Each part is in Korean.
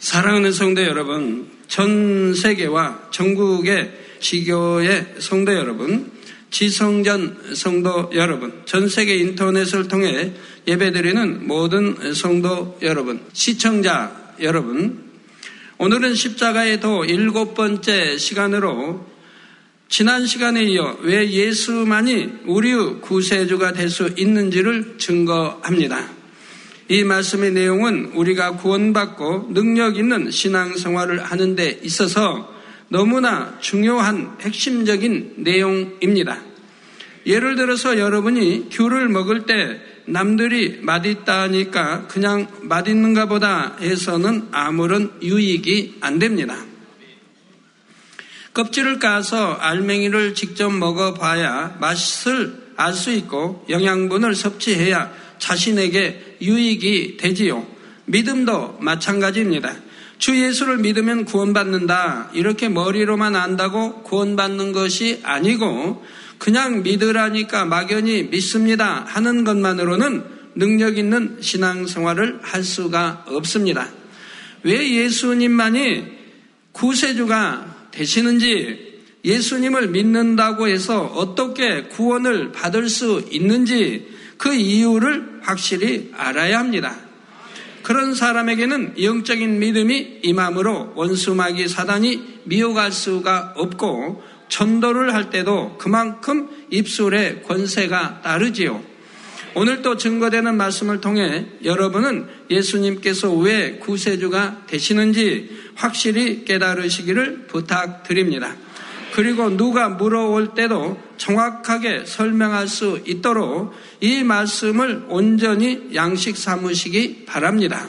사랑하는 성도 여러분, 전 세계와 전국의 지교의 성도 여러분, 지성전 성도 여러분, 전 세계 인터넷을 통해 예배드리는 모든 성도 여러분, 시청자 여러분, 오늘은 십자가의 도 일곱 번째 시간으로 지난 시간에 이어 왜 예수만이 우리의 구세주가 될 수 있는지를 증거합니다. 이 말씀의 내용은 우리가 구원받고 능력 있는 신앙생활을 하는 데 있어서 너무나 중요한 핵심적인 내용입니다. 예를 들어서 여러분이 귤을 먹을 때 남들이 맛있다니까 그냥 맛있는가 보다 해서는 아무런 유익이 안 됩니다. 껍질을 까서 알맹이를 직접 먹어봐야 맛을 알 수 있고 영양분을 섭취해야 자신에게 유익이 되지요. 믿음도 마찬가지입니다. 주 예수를 믿으면 구원받는다. 이렇게 머리로만 안다고 구원받는 것이 아니고 그냥 믿으라니까 막연히 믿습니다 하는 것만으로는 능력 있는 신앙생활을 할 수가 없습니다. 왜 예수님만이 구세주가 되시는지 예수님을 믿는다고 해서 어떻게 구원을 받을 수 있는지 그 이유를 확실히 알아야 합니다. 그런 사람에게는 영적인 믿음이 임함으로 원수마귀 사단이 미혹할 수가 없고 전도를 할 때도 그만큼 입술의 권세가 따르지요. 오늘 또 증거되는 말씀을 통해 여러분은 예수님께서 왜 구세주가 되시는지 확실히 깨달으시기를 부탁드립니다. 그리고 누가 물어올 때도 정확하게 설명할 수 있도록 이 말씀을 온전히 양식 삼으시기 바랍니다.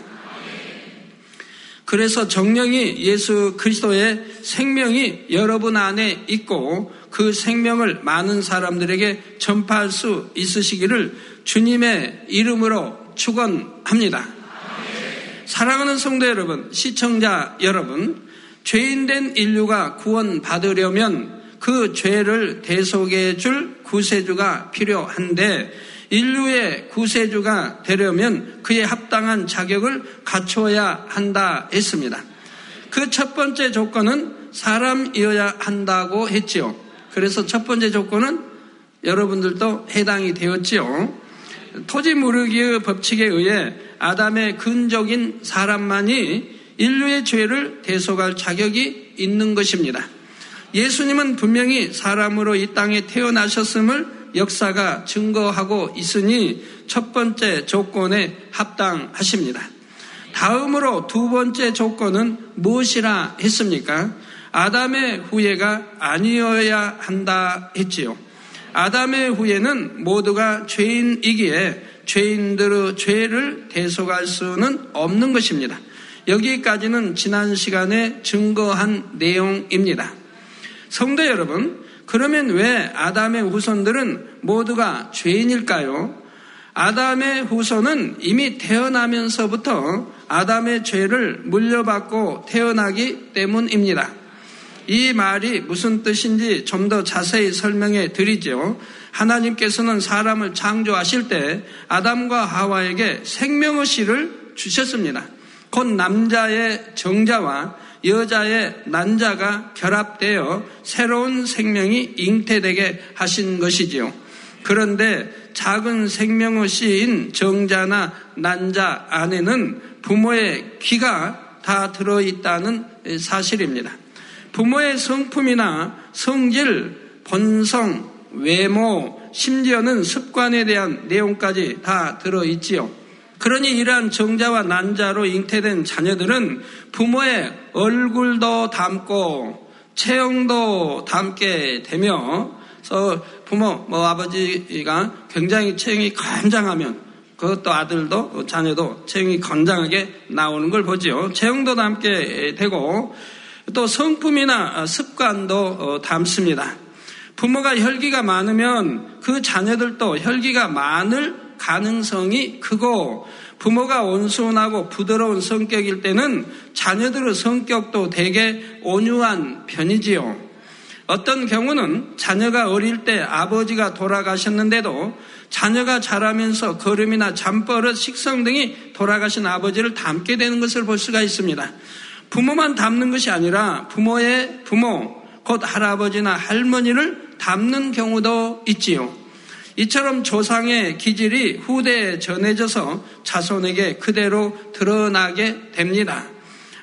그래서 정령이 예수 그리스도의 생명이 여러분 안에 있고 그 생명을 많은 사람들에게 전파할 수 있으시기를 주님의 이름으로 축원합니다. 사랑하는 성도 여러분, 시청자 여러분, 죄인 된 인류가 구원받으려면 그 죄를 대속해 줄 구세주가 필요한데 인류의 구세주가 되려면 그에 합당한 자격을 갖춰야 한다 했습니다. 그 첫 번째 조건은 사람이어야 한다고 했지요. 그래서 첫 번째 조건은 여러분들도 해당이 되었지요. 토지 무르기의 법칙에 의해 아담의 근적인 사람만이 인류의 죄를 대속할 자격이 있는 것입니다. 예수님은 분명히 사람으로 이 땅에 태어나셨음을 역사가 증거하고 있으니 첫 번째 조건에 합당하십니다. 다음으로 두 번째 조건은 무엇이라 했습니까? 아담의 후예가 아니어야 한다 했지요. 아담의 후예는 모두가 죄인이기에 죄인들의 죄를 대속할 수는 없는 것입니다. 여기까지는 지난 시간에 증거한 내용입니다. 성도 여러분, 그러면 왜 아담의 후손들은 모두가 죄인일까요? 아담의 후손은 이미 태어나면서부터 아담의 죄를 물려받고 태어나기 때문입니다. 이 말이 무슨 뜻인지 좀 더 자세히 설명해 드리죠. 하나님께서는 사람을 창조하실 때 아담과 하와에게 생명의 씨를 주셨습니다. 곧 남자의 정자와 여자의 난자가 결합되어 새로운 생명이 잉태되게 하신 것이지요. 그런데 작은 생명의 씨인 정자나 난자 안에는 부모의 귀가 다 들어있다는 사실입니다. 부모의 성품이나 성질, 본성, 외모, 심지어는 습관에 대한 내용까지 다 들어있지요. 그러니 이러한 정자와 난자로 잉태된 자녀들은 부모의 얼굴도 닮고 체형도 닮게 되며 부모, 뭐 아버지가 굉장히 체형이 건장하면 그것도 아들도 자녀도 체형이 건장하게 나오는 걸 보지요. 체형도 닮게 되고 또 성품이나 습관도 닮습니다. 부모가 혈기가 많으면 그 자녀들도 혈기가 많을 가능성이 크고 부모가 온순하고 부드러운 성격일 때는 자녀들의 성격도 되게 온유한 편이지요. 어떤 경우는 자녀가 어릴 때 아버지가 돌아가셨는데도 자녀가 자라면서 걸음이나 잠버릇, 식성 등이 돌아가신 아버지를 닮게 되는 것을 볼 수가 있습니다. 부모만 닮는 것이 아니라 부모의 부모, 곧 할아버지나 할머니를 닮는 경우도 있지요. 이처럼 조상의 기질이 후대에 전해져서 자손에게 그대로 드러나게 됩니다.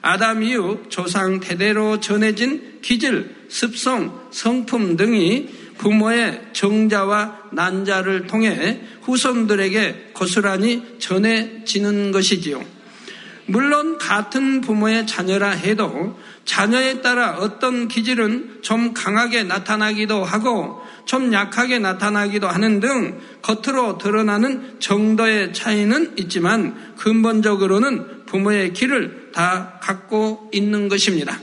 아담 이후 조상 대대로 전해진 기질, 습성, 성품 등이 부모의 정자와 난자를 통해 후손들에게 고스란히 전해지는 것이지요. 물론 같은 부모의 자녀라 해도 자녀에 따라 어떤 기질은 좀 강하게 나타나기도 하고 좀 약하게 나타나기도 하는 등 겉으로 드러나는 정도의 차이는 있지만 근본적으로는 부모의 길을 다 갖고 있는 것입니다.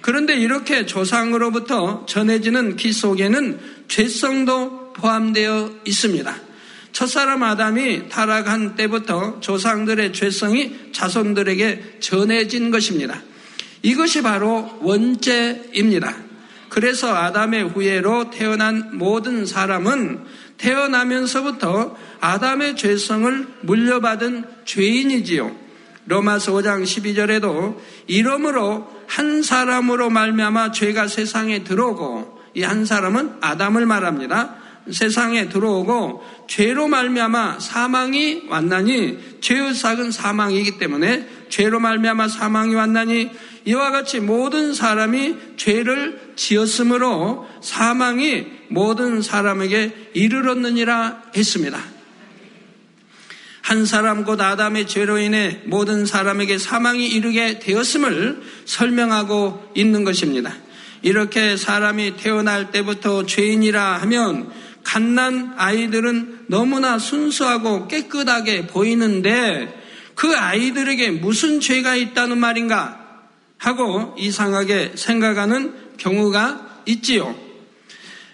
그런데 이렇게 조상으로부터 전해지는 기 속에는 죄성도 포함되어 있습니다. 첫사람 아담이 타락한 때부터 조상들의 죄성이 자손들에게 전해진 것입니다. 이것이 바로 원죄입니다. 그래서 아담의 후예로 태어난 모든 사람은 태어나면서부터 아담의 죄성을 물려받은 죄인이지요. 로마서 5장 12절에도 이러므로 한 사람으로 말미암아 죄가 세상에 들어오고 이 한 사람은 아담을 말합니다. 세상에 들어오고 죄로 말미암아 사망이 왔나니 죄의 삭은 사망이기 때문에 죄로 말미암아 사망이 왔나니 이와 같이 모든 사람이 죄를 지었으므로 사망이 모든 사람에게 이르렀느니라 했습니다. 한 사람 곧 아담의 죄로 인해 모든 사람에게 사망이 이르게 되었음을 설명하고 있는 것입니다. 이렇게 사람이 태어날 때부터 죄인이라 하면 갓난 아이들은 너무나 순수하고 깨끗하게 보이는데 그 아이들에게 무슨 죄가 있다는 말인가 하고 이상하게 생각하는 경우가 있지요.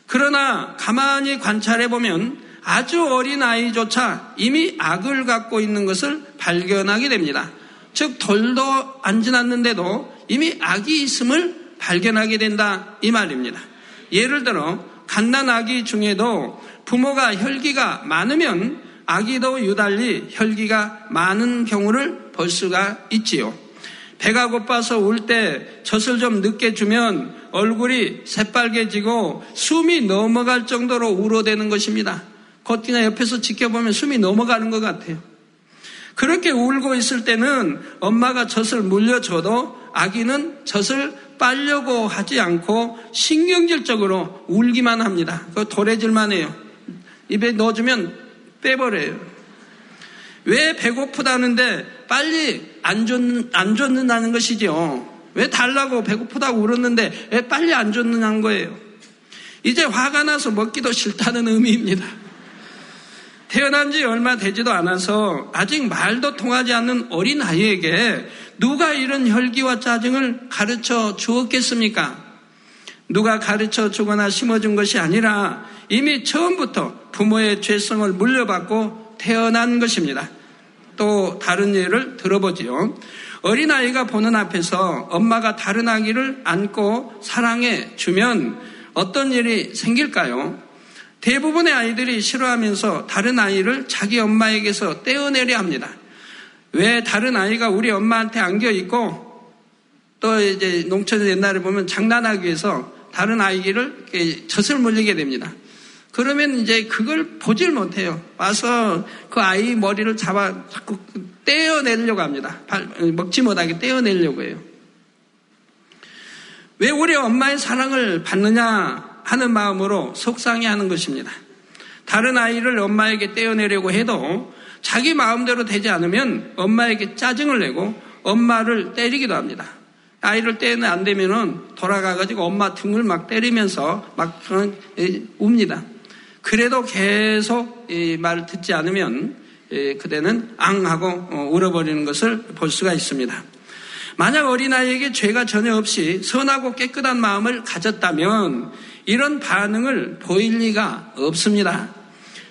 그러나 가만히 관찰해 보면 아주 어린 아이조차 이미 악을 갖고 있는 것을 발견하게 됩니다. 즉, 돌도 안 지났는데도 이미 악이 있음을 발견하게 된다. 이 말입니다. 예를 들어, 갓난 아기 중에도 부모가 혈기가 많으면 아기도 유달리 혈기가 많은 경우를 볼 수가 있지요. 배가 고파서 울 때 젖을 좀 늦게 주면 얼굴이 새빨개지고 숨이 넘어갈 정도로 울어대는 것입니다. 겉이나 옆에서 지켜보면 숨이 넘어가는 것 같아요. 그렇게 울고 있을 때는 엄마가 젖을 물려줘도 아기는 젖을 빨려고 하지 않고 신경질적으로 울기만 합니다. 그 도래질만 해요. 입에 넣어주면 빼버려요. 왜 배고프다는데 빨리 안, 줬, 안 줬는다는 것이죠. 왜 달라고 배고프다고 울었는데 왜 빨리 안 줬느냐는 거예요. 이제 화가 나서 먹기도 싫다는 의미입니다. 태어난 지 얼마 되지도 않아서 아직 말도 통하지 않는 어린 아이에게 누가 이런 혈기와 짜증을 가르쳐 주었겠습니까? 누가 가르쳐 주거나 심어준 것이 아니라 이미 처음부터 부모의 죄성을 물려받고 태어난 것입니다. 또 다른 예를 들어보지요. 어린아이가 보는 앞에서 엄마가 다른 아기를 안고 사랑해 주면 어떤 일이 생길까요? 대부분의 아이들이 싫어하면서 다른 아이를 자기 엄마에게서 떼어내려 합니다. 왜 다른 아이가 우리 엄마한테 안겨 있고 또 이제 농촌 옛날에 보면 장난하기 위해서 다른 아이를 젖을 물리게 됩니다. 그러면 이제 그걸 보질 못해요. 와서 그 아이 머리를 잡아 자꾸 떼어내려고 합니다. 먹지 못하게 떼어내려고 해요. 왜 우리 엄마의 사랑을 받느냐 하는 마음으로 속상해 하는 것입니다. 다른 아이를 엄마에게 떼어내려고 해도 자기 마음대로 되지 않으면 엄마에게 짜증을 내고 엄마를 때리기도 합니다. 아이를 떼는 안 되면은 돌아가가지고 엄마 등을 막 때리면서 막 웁니다. 그래도 계속 이 말을 듣지 않으면 그대는 앙하고 어, 울어버리는 것을 볼 수가 있습니다. 만약 어린아이에게 죄가 전혀 없이 선하고 깨끗한 마음을 가졌다면 이런 반응을 보일 리가 없습니다.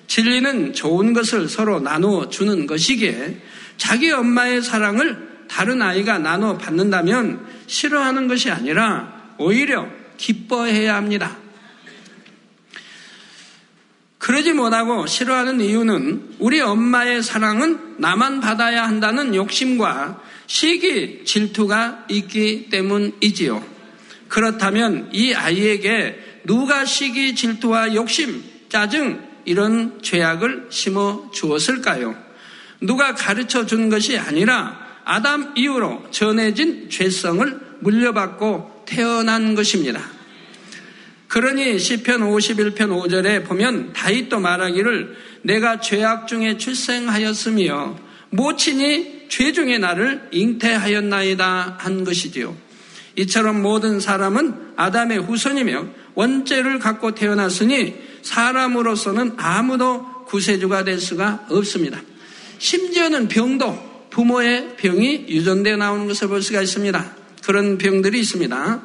진리는 좋은 것을 서로 나누어 주는 것이기에 자기 엄마의 사랑을 다른 아이가 나눠 받는다면 싫어하는 것이 아니라 오히려 기뻐해야 합니다. 그러지 못하고 싫어하는 이유는 우리 엄마의 사랑은 나만 받아야 한다는 욕심과 시기, 질투가 있기 때문이지요. 그렇다면 이 아이에게 누가 시기, 질투와 욕심, 짜증, 이런 죄악을 심어 주었을까요? 누가 가르쳐 준 것이 아니라 아담 이후로 전해진 죄성을 물려받고 태어난 것입니다. 그러니 시편 51편 5절에 보면 다윗도 말하기를 내가 죄악 중에 출생하였으며 모친이 죄 중에 나를 잉태하였나이다 한 것이지요. 이처럼 모든 사람은 아담의 후손이며 원죄를 갖고 태어났으니 사람으로서는 아무도 구세주가 될 수가 없습니다. 심지어는 병도 부모의 병이 유전되어 나오는 것을 볼 수가 있습니다. 그런 병들이 있습니다.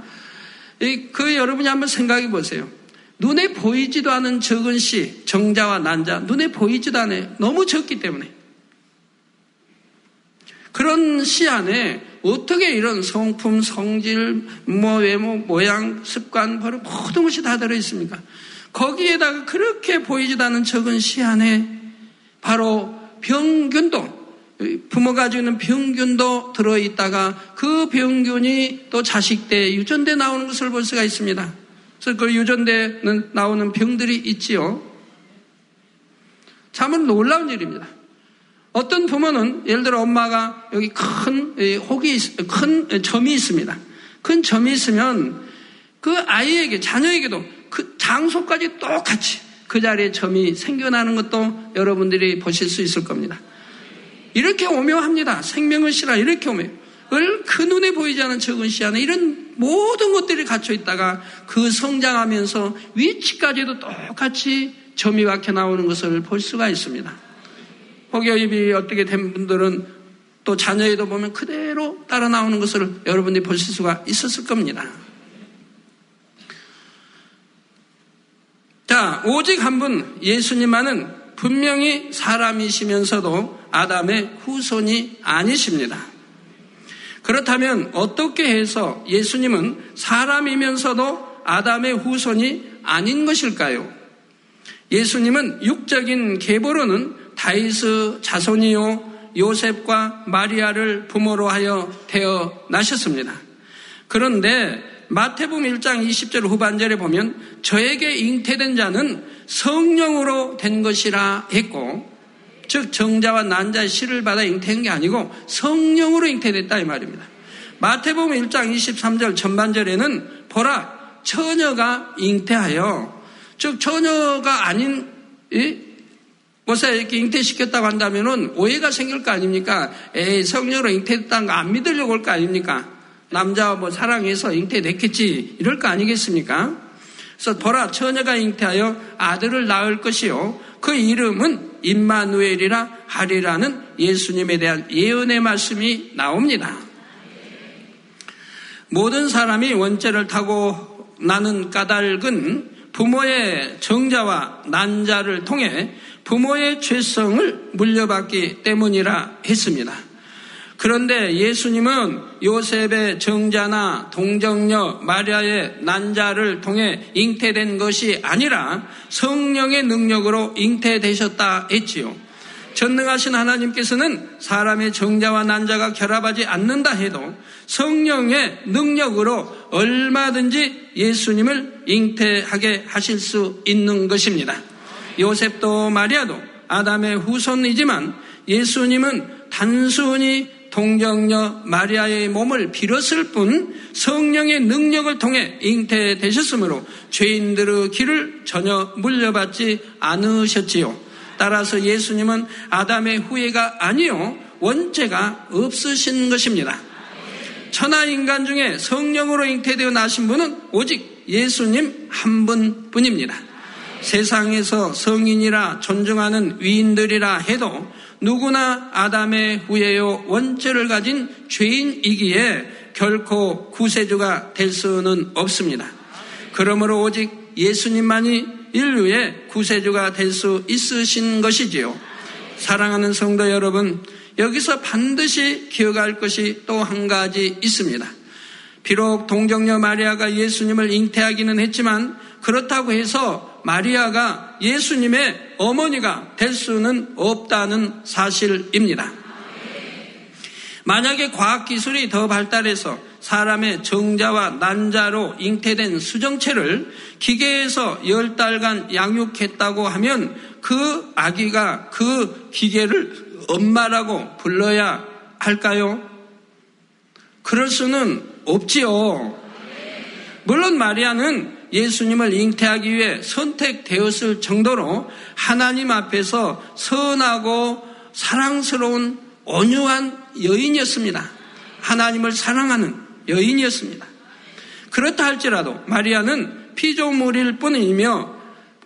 그 여러분이 한번 생각해 보세요. 눈에 보이지도 않은 적은 시, 정자와 난자, 눈에 보이지도 않아요. 너무 적기 때문에. 그런 시 안에 어떻게 이런 성품, 성질, 뭐 외모, 모양, 습관, 버릇 모든 것이 다 들어 있습니까? 거기에다가 그렇게 보이지도 않은 적은 시 안에 바로 병균도 부모가 있는 병균도 들어있다가 그 병균이 또 자식 때 유전돼 나오는 것을 볼 수가 있습니다. 그래서 그 유전돼는 나오는 병들이 있지요. 참으로 놀라운 일입니다. 어떤 부모는 예를 들어 엄마가 여기 큰 혹이 큰 점이 있습니다. 큰 점이 있으면 그 아이에게 자녀에게도 그 장소까지 똑같이 그 자리에 점이 생겨나는 것도 여러분들이 보실 수 있을 겁니다. 이렇게 오묘합니다. 생명을 실라 이렇게 오묘. 그 눈에 보이지 않는 적은 씨 안에 이런 모든 것들이 갇혀 있다가 그 성장하면서 위치까지도 똑같이 점이 박혀 나오는 것을 볼 수가 있습니다. 혹여입이 어떻게 된 분들은 또 자녀에도 보면 그대로 따라 나오는 것을 여러분들이 보실 수가 있었을 겁니다. 자, 오직 한 분 예수님만은 분명히 사람이시면서도 아담의 후손이 아니십니다. 그렇다면 어떻게 해서 예수님은 사람이면서도 아담의 후손이 아닌 것일까요? 예수님은 육적인 계보로는 다이스 자손이요 요셉과 마리아를 부모로 하여 태어나셨습니다. 그런데 마태복음 1장 20절 후반절에 보면 저에게 잉태된 자는 성령으로 된 것이라 했고 즉 정자와 난자의 씨를 받아 잉태한 게 아니고 성령으로 잉태됐다 이 말입니다. 마태복음 1장 23절 전반절에는 보라 처녀가 잉태하여 즉 처녀가 아닌 뭐사 이렇게 잉태시켰다고 한다면은 오해가 생길 거 아닙니까? 에이 성령으로 잉태됐다는 거 안 믿으려고 올 거 아닙니까? 남자와 뭐 사랑해서 잉태됐겠지 이럴 거 아니겠습니까? 그래서 보라 처녀가 잉태하여 아들을 낳을 것이요 그 이름은 임마누엘이라 하리라는 예수님에 대한 예언의 말씀이 나옵니다. 모든 사람이 원죄를 타고 나는 까닭은 부모의 정자와 난자를 통해 부모의 죄성을 물려받기 때문이라 했습니다. 그런데 예수님은 요셉의 정자나 동정녀 마리아의 난자를 통해 잉태된 것이 아니라 성령의 능력으로 잉태되셨다 했지요. 전능하신 하나님께서는 사람의 정자와 난자가 결합하지 않는다 해도 성령의 능력으로 얼마든지 예수님을 잉태하게 하실 수 있는 것입니다. 요셉도 마리아도 아담의 후손이지만 예수님은 단순히 동정녀 마리아의 몸을 빌었을 뿐 성령의 능력을 통해 잉태되셨으므로 죄인들의 길을 전혀 물려받지 않으셨지요. 따라서 예수님은 아담의 후예가 아니요 원죄가 없으신 것입니다. 천하 인간 중에 성령으로 잉태되어 나신 분은 오직 예수님 한 분뿐입니다. 세상에서 성인이라 존중하는 위인들이라 해도 누구나 아담의 후예요 원죄를 가진 죄인이기에 결코 구세주가 될 수는 없습니다. 그러므로 오직 예수님만이 인류의 구세주가 될 수 있으신 것이지요. 사랑하는 성도 여러분, 여기서 반드시 기억할 것이 또 한 가지 있습니다. 비록 동정녀 마리아가 예수님을 잉태하기는 했지만 그렇다고 해서 마리아가 예수님의 어머니가 될 수는 없다는 사실입니다. 만약에 과학기술이 더 발달해서 사람의 정자와 난자로 잉태된 수정체를 기계에서 열 달간 양육했다고 하면 그 아기가 그 기계를 엄마라고 불러야 할까요? 그럴 수는 없지요. 물론 마리아는 예수님을 잉태하기 위해 선택되었을 정도로 하나님 앞에서 선하고 사랑스러운 온유한 여인이었습니다. 하나님을 사랑하는 여인이었습니다. 그렇다 할지라도 마리아는 피조물일 뿐이며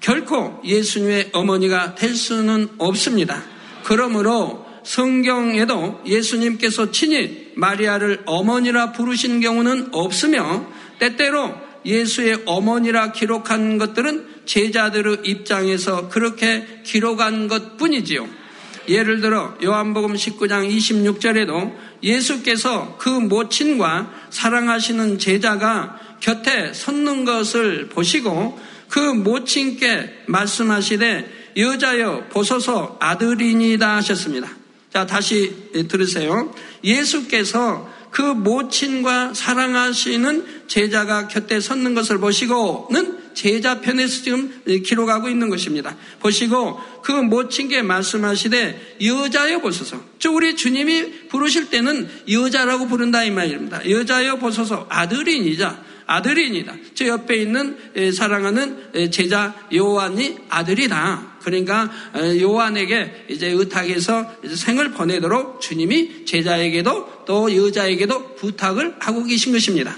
결코 예수님의 어머니가 될 수는 없습니다. 그러므로 성경에도 예수님께서 친히 마리아를 어머니라 부르신 경우는 없으며 때때로 예수의 어머니라 기록한 것들은 제자들의 입장에서 그렇게 기록한 것 뿐이지요. 예를 들어 요한복음 19장 26절에도 예수께서 그 모친과 사랑하시는 제자가 곁에 섰는 것을 보시고 그 모친께 말씀하시되 여자여 보소서 아들이니다 하셨습니다. 자, 다시 들으세요. 예수께서 그 모친과 사랑하시는 제자가 곁에 섰는 것을 보시고는 제자 편에서 지금 기록하고 있는 것입니다. 보시고 그 모친께 말씀하시되 여자여 보소서. 저 우리 주님이 부르실 때는 여자라고 부른다 이 말입니다. 여자여 보소서 아들이니자 아들이니다. 저 옆에 있는 사랑하는 제자 요한이 아들이다. 그러니까 요한에게 이제 의탁해서 생을 보내도록 주님이 제자에게도 또 여자에게도 부탁을 하고 계신 것입니다.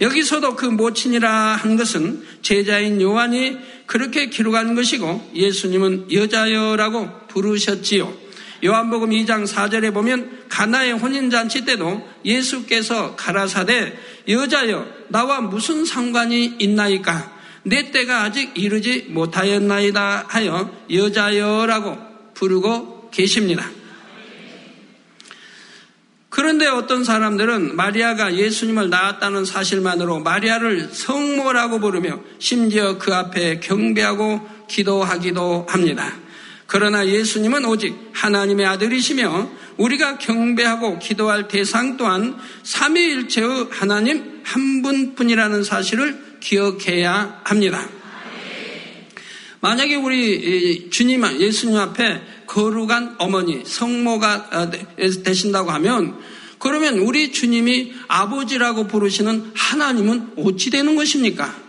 여기서도 그 모친이라 한 것은 제자인 요한이 그렇게 기록한 것이고 예수님은 여자여라고 부르셨지요. 요한복음 2장 4절에 보면 가나의 혼인잔치 때도 예수께서 가라사대 여자여 나와 무슨 상관이 있나이까 내 때가 아직 이르지 못하였나이다 하여 여자여라고 부르고 계십니다. 그런데 어떤 사람들은 마리아가 예수님을 낳았다는 사실만으로 마리아를 성모라고 부르며 심지어 그 앞에 경배하고 기도하기도 합니다. 그러나 예수님은 오직 하나님의 아들이시며 우리가 경배하고 기도할 대상 또한 삼위일체의 하나님 한 분뿐이라는 사실을 기억해야 합니다. 만약에 우리 주님, 예수님 앞에 거룩한 어머니, 성모가 어, 되신다고 하면 그러면 우리 주님이 아버지라고 부르시는 하나님은 어찌 되는 것입니까?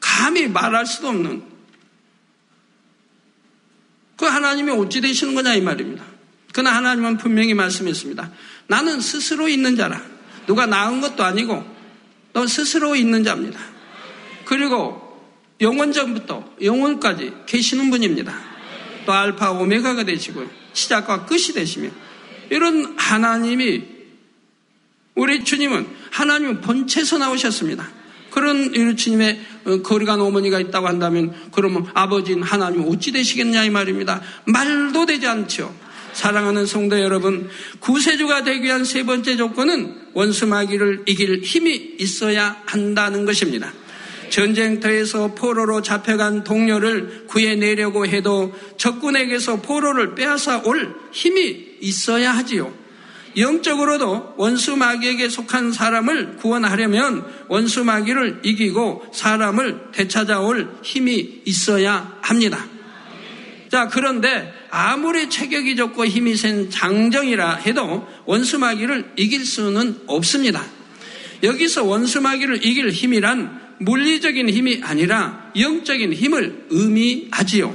감히 말할 수도 없는 그 하나님이 어찌 되시는 거냐 이 말입니다. 그러나 하나님은 분명히 말씀했습니다. 나는 스스로 있는 자라. 누가 낳은 것도 아니고 너 스스로 있는 자입니다. 그리고 영원전부터 영원까지 계시는 분입니다. 또 알파 오메가가 되시고요. 시작과 끝이 되시며 이런 하나님이 우리 주님은 하나님은 본체에서 나오셨습니다. 그런 주님의 어, 거리간 어머니가 있다고 한다면 그러면 아버지는 하나님 어찌 되시겠냐 이 말입니다. 말도 되지 않죠. 사랑하는 성도 여러분, 구세주가 되기 위한 세 번째 조건은 원수마귀를 이길 힘이 있어야 한다는 것입니다. 전쟁터에서 포로로 잡혀간 동료를 구해내려고 해도 적군에게서 포로를 빼앗아 올 힘이 있어야 하지요. 영적으로도 원수 마귀에게 속한 사람을 구원하려면 원수 마귀를 이기고 사람을 되찾아올 힘이 있어야 합니다. 자, 그런데 아무리 체격이 좋고 힘이 센 장정이라 해도 원수 마귀를 이길 수는 없습니다. 여기서 원수 마귀를 이길 힘이란 물리적인 힘이 아니라 영적인 힘을 의미하지요.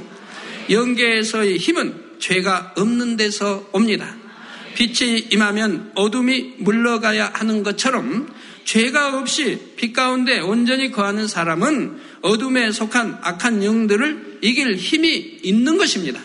영계에서의 힘은 죄가 없는 데서 옵니다. 빛이 임하면 어둠이 물러가야 하는 것처럼 죄가 없이 빛 가운데 온전히 거하는 사람은 어둠에 속한 악한 영들을 이길 힘이 있는 것입니다.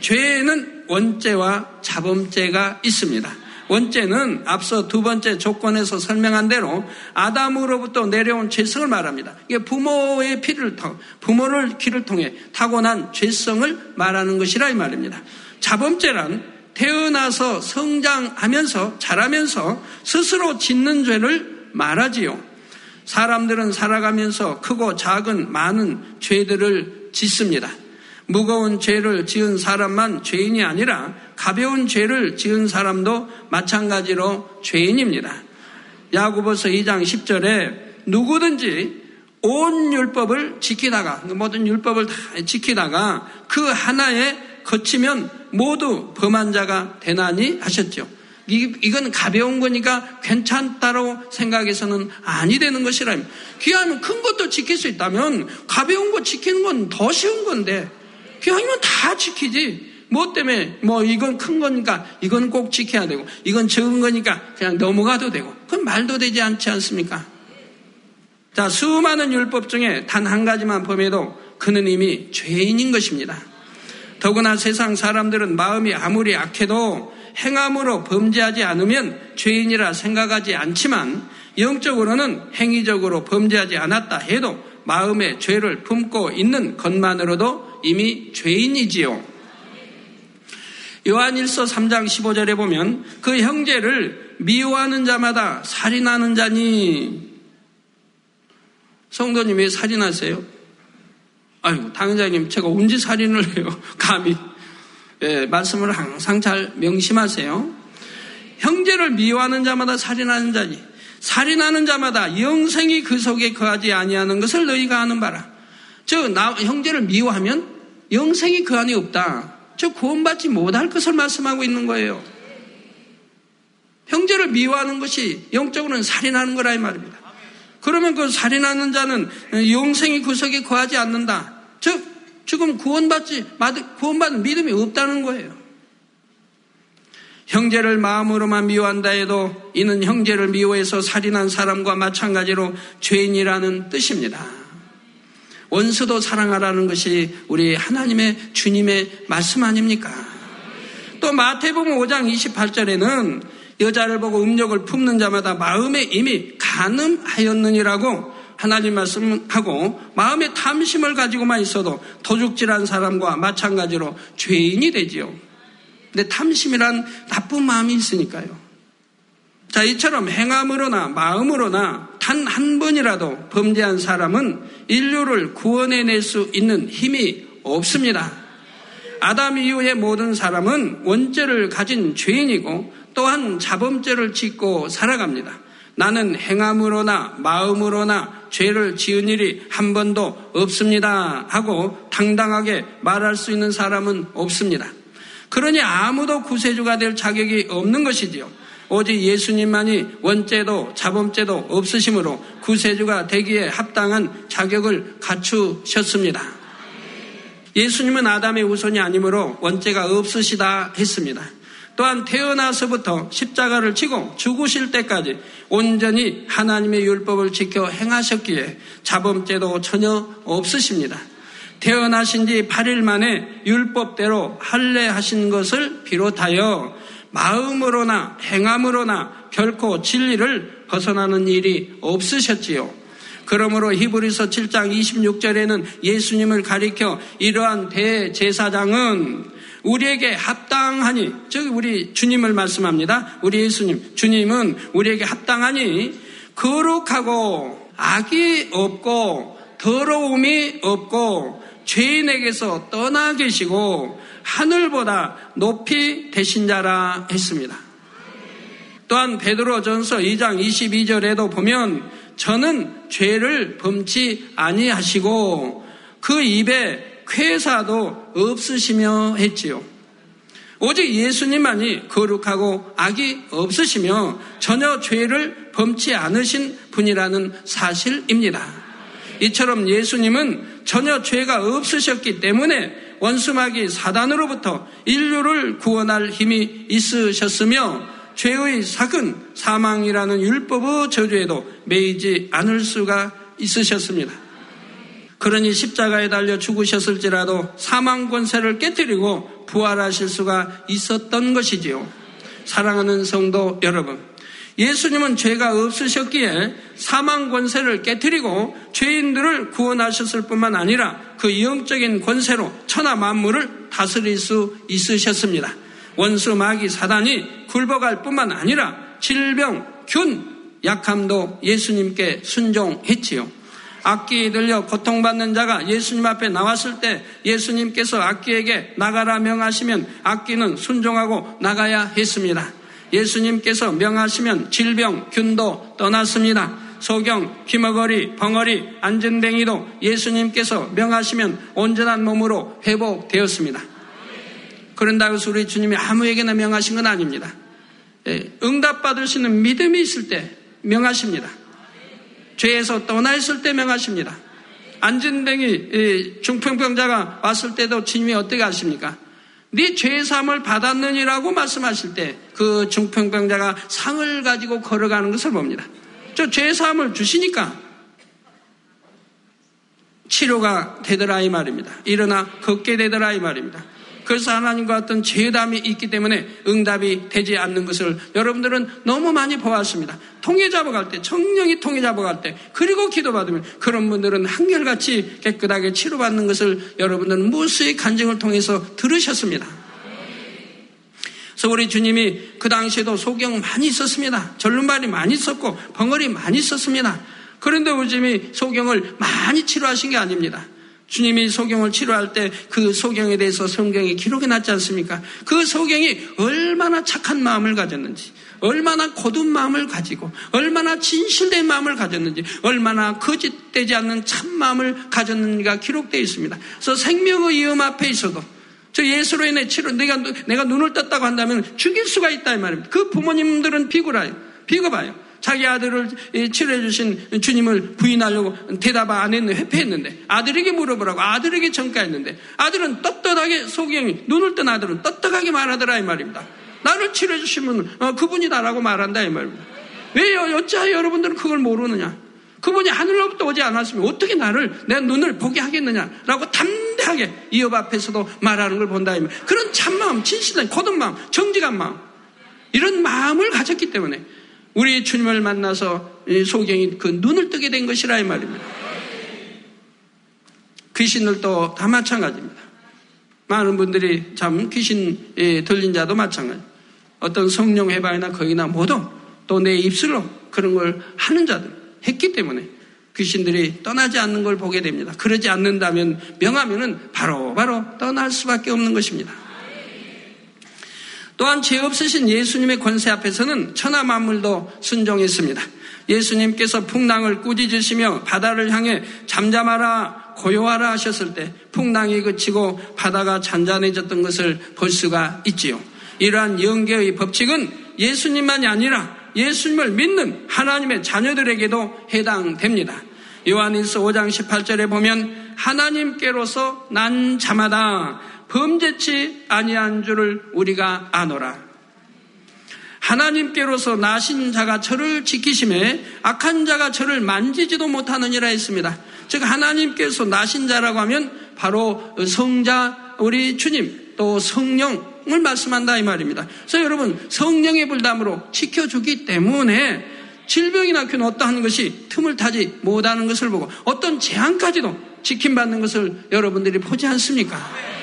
죄에는 원죄와 자범죄가 있습니다. 원죄는 앞서 두 번째 조건에서 설명한 대로 아담으로부터 내려온 죄성을 말합니다. 이게 부모의 피를 통, 부모를 길을 통해 타고난 죄성을 말하는 것이라 이 말입니다. 자범죄란 태어나서 성장하면서 자라면서 스스로 짓는 죄를 말하지요. 사람들은 살아가면서 크고 작은 많은 죄들을 짓습니다. 무거운 죄를 지은 사람만 죄인이 아니라 가벼운 죄를 지은 사람도 마찬가지로 죄인입니다. 야구보서 2장 10절에 누구든지 온 율법을 지키다가 모든 율법을 다 지키다가 그 하나에 거치면 모두 범한 자가 되나니 하셨죠. 이건 가벼운 거니까 괜찮다고 생각해서는 아니 되는 것이라. 기왕이면 큰 것도 지킬 수 있다면 가벼운 거 지키는 건 더 쉬운 건데 기왕이면 다 지키지. 뭐 때문에 뭐 이건 큰 거니까 이건 꼭 지켜야 되고 이건 적은 거니까 그냥 넘어가도 되고 그건 말도 되지 않지 않습니까? 자, 수많은 율법 중에 단 한 가지만 범해도 그는 이미 죄인인 것입니다. 더구나 세상 사람들은 마음이 아무리 악해도 행함으로 범죄하지 않으면 죄인이라 생각하지 않지만 영적으로는 행위적으로 범죄하지 않았다 해도 마음에 죄를 품고 있는 것만으로도 이미 죄인이지요. 요한일서 3장 15절에 보면 그 형제를 미워하는 자마다 살인하는 자니 성도님 왜 살인하세요? 아유, 당장님 제가 언제 살인을 해요? 감히. 예, 말씀을 항상 잘 명심하세요. 형제를 미워하는 자마다 살인하는 자니 살인하는 자마다 영생이 그 속에 거하지 아니하는 것을 너희가 아는 바라. 저 나, 형제를 미워하면 영생이 그 안에 없다. 저 구원받지 못할 것을 말씀하고 있는 거예요. 형제를 미워하는 것이 영적으로는 살인하는 거라 이 말입니다. 그러면 그 살인하는 자는 영생이 그 속에 거하지 않는다. 즉 지금 구원받지 구원받는 믿음이 없다는 거예요. 형제를 마음으로만 미워한다 해도 이는 형제를 미워해서 살인한 사람과 마찬가지로 죄인이라는 뜻입니다. 원수도 사랑하라는 것이 우리 하나님의 주님의 말씀 아닙니까? 또 마태복음 5장 28절에는 여자를 보고 음욕을 품는 자마다 마음에 이미 가늠하였느니라고 하나님 말씀하고 마음에 탐심을 가지고만 있어도 도둑질한 사람과 마찬가지로 죄인이 되지요. 근데 탐심이란 나쁜 마음이 있으니까요. 자, 이처럼 행함으로나 마음으로나 단 한 번이라도 범죄한 사람은 인류를 구원해낼 수 있는 힘이 없습니다. 아담 이후의 모든 사람은 원죄를 가진 죄인이고 또한 자범죄를 짓고 살아갑니다. 나는 행함으로나 마음으로나 죄를 지은 일이 한 번도 없습니다. 하고 당당하게 말할 수 있는 사람은 없습니다. 그러니 아무도 구세주가 될 자격이 없는 것이지요. 오직 예수님만이 원죄도 자범죄도 없으심으로 구세주가 되기에 합당한 자격을 갖추셨습니다. 예수님은 아담의 후손이 아니므로 원죄가 없으시다 했습니다. 또한 태어나서부터 십자가를 치고 죽으실 때까지 온전히 하나님의 율법을 지켜 행하셨기에 자범죄도 전혀 없으십니다. 태어나신 지 8일 만에 율법대로 할례하신 것을 비롯하여 마음으로나 행함으로나 결코 진리를 벗어나는 일이 없으셨지요. 그러므로 히브리서 7장 26절에는 예수님을 가리켜 이러한 대제사장은 우리에게 합당하니, 즉 우리 주님을 말씀합니다. 우리 예수님, 주님은 우리에게 합당하니 거룩하고 악이 없고 더러움이 없고 죄인에게서 떠나 계시고 하늘보다 높이 되신 자라 했습니다. 또한 베드로전서 2장 22절에도 보면 저는 죄를 범치 아니하시고 그 입에 쾌사도 없으시며 했지요. 오직 예수님만이 거룩하고 악이 없으시며 전혀 죄를 범치 않으신 분이라는 사실입니다. 이처럼 예수님은 전혀 죄가 없으셨기 때문에 원수마귀 사단으로부터 인류를 구원할 힘이 있으셨으며 죄의 사근 사망이라는 율법의 저주에도 매이지 않을 수가 있으셨습니다. 그러니 십자가에 달려 죽으셨을지라도 사망 권세를 깨뜨리고 부활하실 수가 있었던 것이지요. 사랑하는 성도 여러분. 예수님은 죄가 없으셨기에 사망 권세를 깨뜨리고 죄인들을 구원하셨을 뿐만 아니라 그 영적인 권세로 천하 만물을 다스릴 수 있으셨습니다. 원수 마귀 사단이 굴복할 뿐만 아니라 질병, 균, 약함도 예수님께 순종했지요. 악기에 들려 고통받는 자가 예수님 앞에 나왔을 때 예수님께서 악기에게 나가라 명하시면 악기는 순종하고 나가야 했습니다. 예수님께서 명하시면 질병, 균도 떠났습니다. 소경, 귀머거리, 벙어리, 안전뱅이도 예수님께서 명하시면 온전한 몸으로 회복되었습니다. 그런다고 해서 우리 주님이 아무에게나 명하신 건 아닙니다. 예, 응답받을 수 있는 믿음이 있을 때 명하십니다. 죄에서 떠나 있을 때 명하십니다. 안전뱅이 중풍병자가 왔을 때도 주님이 어떻게 하십니까? 네 죄삼을 받았느니라고 말씀하실 때 그 중풍병자가 상을 가지고 걸어가는 것을 봅니다. 저 죄삼을 주시니까 치료가 되더라 이 말입니다. 일어나 걷게 되더라 이 말입니다. 그래서 하나님과 어떤 죄담이 있기 때문에 응답이 되지 않는 것을 여러분들은 너무 많이 보았습니다. 통해 잡아갈 때, 청령이 통해 잡아갈 때, 그리고 기도받으면 그런 분들은 한결같이 깨끗하게 치료받는 것을 여러분들은 무수의 간증을 통해서 들으셨습니다. 그래서 우리 주님이 그 당시에도 소경 많이 있었습니다. 절름발이 많이 있었고 벙어리 많이 있었습니다. 그런데 우리 주님이 소경을 많이 치료하신 게 아닙니다. 주님이 소경을 치료할 때 그 소경에 대해서 성경에 기록이 났지 않습니까? 그 소경이 얼마나 착한 마음을 가졌는지, 얼마나 고든 마음을 가지고, 얼마나 진실된 마음을 가졌는지, 얼마나 거짓되지 않는 참 마음을 가졌는지가 기록되어 있습니다. 그래서 생명의 위험 앞에 있어도 저 예수로 인해 치료, 내가, 내가 눈을 떴다고 한다면 죽일 수가 있다 이 말입니다. 그 부모님들은 비굴해요. 비겁해요. 자기 아들을 치료해 주신 주님을 부인하려고 대답 안 했는데 회피했는데 아들에게 물어보라고 아들에게 전가했는데 아들은 떳떳하게 소경이 눈을 뜬 아들은 떳떳하게 말하더라 이 말입니다. 나를 치료해 주시면 어, 그분이다라고 말한다 이 말입니다. 왜요? 어찌하여 여러분들은 그걸 모르느냐? 그분이 하늘로부터 오지 않았으면 어떻게 나를 내 눈을 보게 하겠느냐라고 담대하게 이업 앞에서도 말하는 걸 본다 이 말. 그런 참마음, 진실한 고든 마음, 정직한 마음 이런 마음을 가졌기 때문에 우리 주님을 만나서 소경이 그 눈을 뜨게 된 것이라 이 말입니다. 귀신들도 다 마찬가지입니다. 많은 분들이 참 귀신 들린 자도 마찬가지. 어떤 성령 해방이나 거기나 모두 또 내 입술로 그런 걸 하는 자들 했기 때문에 귀신들이 떠나지 않는 걸 보게 됩니다. 그러지 않는다면 명하면은 바로 바로 떠날 수밖에 없는 것입니다. 또한 죄 없으신 예수님의 권세 앞에서는 천하 만물도 순종했습니다. 예수님께서 풍랑을 꾸짖으시며 바다를 향해 잠잠하라 고요하라 하셨을 때 풍랑이 그치고 바다가 잔잔해졌던 것을 볼 수가 있지요. 이러한 영계의 법칙은 예수님만이 아니라 예수님을 믿는 하나님의 자녀들에게도 해당됩니다. 요한일서 5장 18절에 보면 하나님께로서 난 자마다 범죄치 아니한 줄을 우리가 아노라. 하나님께로서 나신 자가 저를 지키심에 악한 자가 저를 만지지도 못하느니라 했습니다. 즉 하나님께서 나신 자라고 하면 바로 성자 우리 주님 또 성령을 말씀한다 이 말입니다. 그래서 여러분 성령의 불담으로 지켜주기 때문에 질병이나 균 어떠한 것이 틈을 타지 못하는 것을 보고 어떤 재앙까지도 지킴받는 것을 여러분들이 보지 않습니까?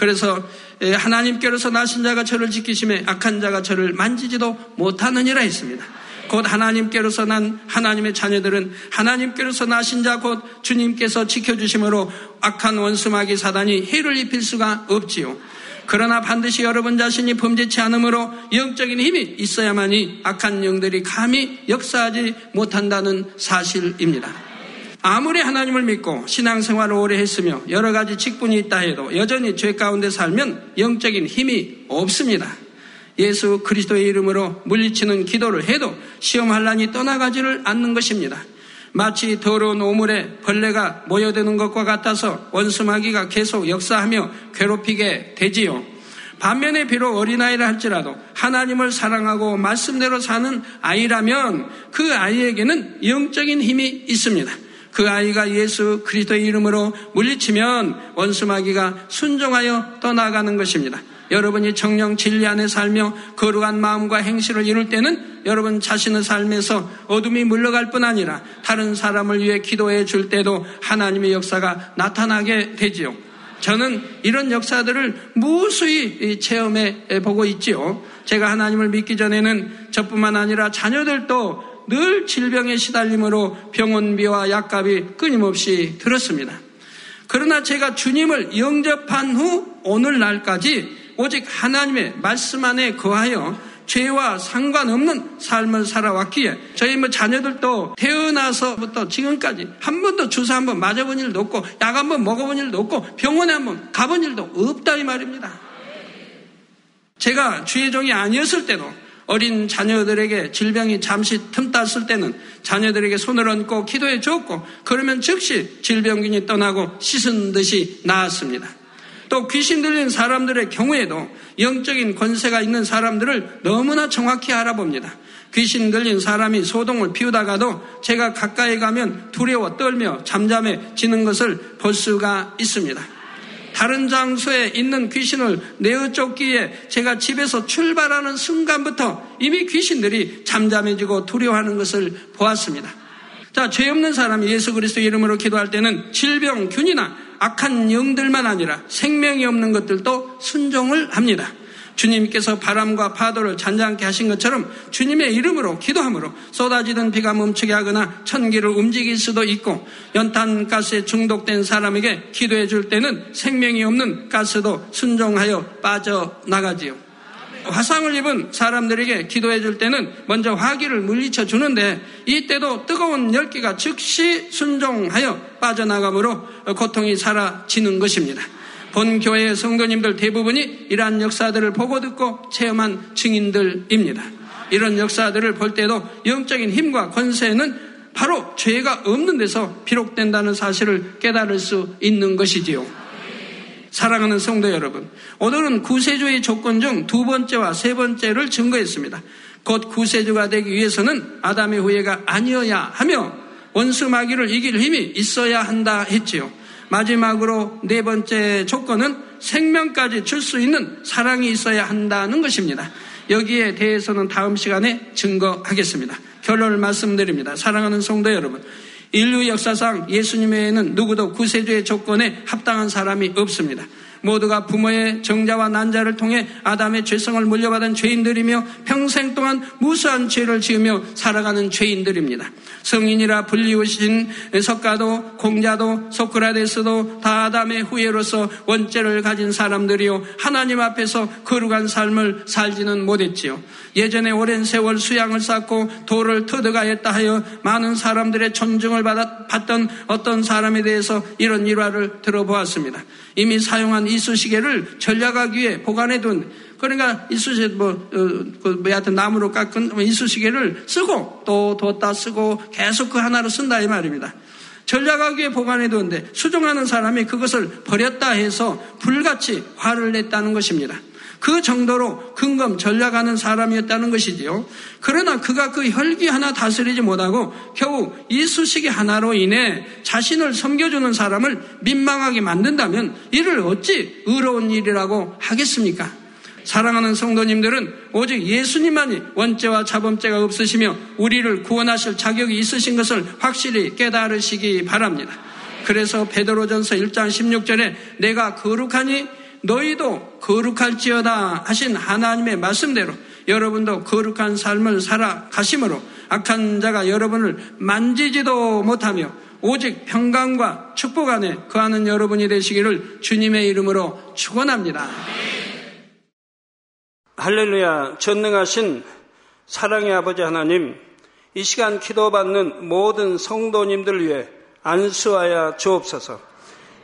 그래서 하나님께로서 나신 자가 저를 지키심에 악한 자가 저를 만지지도 못하느니라 했습니다. 곧 하나님께로서 난 하나님의 자녀들은 하나님께로서 나신 자 곧 주님께서 지켜주심으로 악한 원수마귀 사단이 해를 입힐 수가 없지요. 그러나 반드시 여러분 자신이 범죄치 않으므로 영적인 힘이 있어야만이 악한 영들이 감히 역사하지 못한다는 사실입니다. 아무리 하나님을 믿고 신앙생활을 오래 했으며 여러 가지 직분이 있다 해도 여전히 죄 가운데 살면 영적인 힘이 없습니다. 예수 그리스도의 이름으로 물리치는 기도를 해도 시험 환란이 떠나가지를 않는 것입니다. 마치 더러운 오물에 벌레가 모여드는 것과 같아서 원수마귀가 계속 역사하며 괴롭히게 되지요. 반면에 비록 어린아이라 할지라도 하나님을 사랑하고 말씀대로 사는 아이라면 그 아이에게는 영적인 힘이 있습니다. 그 아이가 예수 그리스도의 이름으로 물리치면 원수 마귀가 순종하여 떠나가는 것입니다. 여러분이 정령 진리 안에 살며 거룩한 마음과 행실을 이룰 때는 여러분 자신의 삶에서 어둠이 물러갈 뿐 아니라 다른 사람을 위해 기도해 줄 때도 하나님의 역사가 나타나게 되지요. 저는 이런 역사들을 무수히 체험해 보고 있지요. 제가 하나님을 믿기 전에는 저뿐만 아니라 자녀들도 늘 질병에 시달림으로 병원비와 약값이 끊임없이 들었습니다. 그러나 제가 주님을 영접한 후 오늘날까지 오직 하나님의 말씀 안에 거하여 죄와 상관없는 삶을 살아왔기에 저희 뭐 자녀들도 태어나서부터 지금까지 한 번도 주사 한 번 맞아본 일도 없고 약 한 번 먹어본 일도 없고 병원에 한 번 가본 일도 없다 이 말입니다. 제가 주의 종이 아니었을 때도 어린 자녀들에게 질병이 잠시 틈땄을 때는 자녀들에게 손을 얹고 기도해 줬고 그러면 즉시 질병균이 떠나고 씻은 듯이 나았습니다. 또 귀신 들린 사람들의 경우에도 영적인 권세가 있는 사람들을 너무나 정확히 알아봅니다. 귀신 들린 사람이 소동을 피우다가도 제가 가까이 가면 두려워 떨며 잠잠해지는 것을 볼 수가 있습니다. 다른 장소에 있는 귀신을 내어 쫓기에 제가 집에서 출발하는 순간부터 이미 귀신들이 잠잠해지고 두려워하는 것을 보았습니다. 자, 죄 없는 사람이 예수 그리스도 이름으로 기도할 때는 질병, 균이나 악한 영들만 아니라 생명이 없는 것들도 순종을 합니다. 주님께서 바람과 파도를 잔잔케 하신 것처럼 주님의 이름으로 기도함으로 쏟아지던 비가 멈추게 하거나 천기를 움직일 수도 있고 연탄 가스에 중독된 사람에게 기도해 줄 때는 생명이 없는 가스도 순종하여 빠져나가지요. 화상을 입은 사람들에게 기도해 줄 때는 먼저 화기를 물리쳐 주는데 이때도 뜨거운 열기가 즉시 순종하여 빠져나가므로 고통이 사라지는 것입니다. 본 교회의 성도님들 대부분이 이러한 역사들을 보고 듣고 체험한 증인들입니다. 이런 역사들을 볼 때도 영적인 힘과 권세는 바로 죄가 없는 데서 비록된다는 사실을 깨달을 수 있는 것이지요. 사랑하는 성도 여러분, 오늘은 구세주의 조건 중 두 번째와 세 번째를 증거했습니다. 곧 구세주가 되기 위해서는 아담의 후예가 아니어야 하며 원수 마귀를 이길 힘이 있어야 한다 했지요. 마지막으로 네 번째 조건은 생명까지 줄 수 있는 사랑이 있어야 한다는 것입니다. 여기에 대해서는 다음 시간에 증거하겠습니다. 결론을 말씀드립니다. 사랑하는 성도 여러분. 인류 역사상 예수님 외에는 누구도 구세주의 조건에 합당한 사람이 없습니다. 모두가 부모의 정자와 난자를 통해 아담의 죄성을 물려받은 죄인들이며 평생 동안 무수한 죄를 지으며 살아가는 죄인들입니다. 성인이라 불리우신 석가도 공자도 소크라데스도 다 아담의 후예로서 원죄를 가진 사람들이요 하나님 앞에서 거룩한 삶을 살지는 못했지요. 예전에 오랜 세월 수양을 쌓고 도를 터득하였다 하여 많은 사람들의 존중을 받았던 어떤 사람에 대해서 이런 일화를 들어보았습니다. 이미 사용한 이쑤시개를 전략하기 위해 보관해 둔 그러니까 이쑤시개 뭐, 어, 그, 뭐, 하여튼 나무로 깎은 뭐 이쑤시개를 쓰고 또 뒀다 쓰고 계속 그 하나로 쓴다 이 말입니다. 전략하기 위해 보관해 두는데 수종하는 사람이 그것을 버렸다 해서 불같이 화를 냈다는 것입니다. 그 정도로 근검 전략하는 사람이었다는 것이지요. 그러나 그가 그 혈기 하나 다스리지 못하고 겨우 이 수식이 하나로 인해 자신을 섬겨주는 사람을 민망하게 만든다면 이를 어찌 의로운 일이라고 하겠습니까? 사랑하는 성도님들은 오직 예수님만이 원죄와 자범죄가 없으시며 우리를 구원하실 자격이 있으신 것을 확실히 깨달으시기 바랍니다. 그래서 베드로전서 1장 16절에 내가 거룩하니 너희도 거룩할지어다 하신 하나님의 말씀대로 여러분도 거룩한 삶을 살아가심으로 악한 자가 여러분을 만지지도 못하며 오직 평강과 축복 안에 거하는 여러분이 되시기를 주님의 이름으로 축원합니다. 할렐루야 전능하신 사랑의 아버지 하나님 이 시간 기도받는 모든 성도님들 위해 안수하여 주옵소서.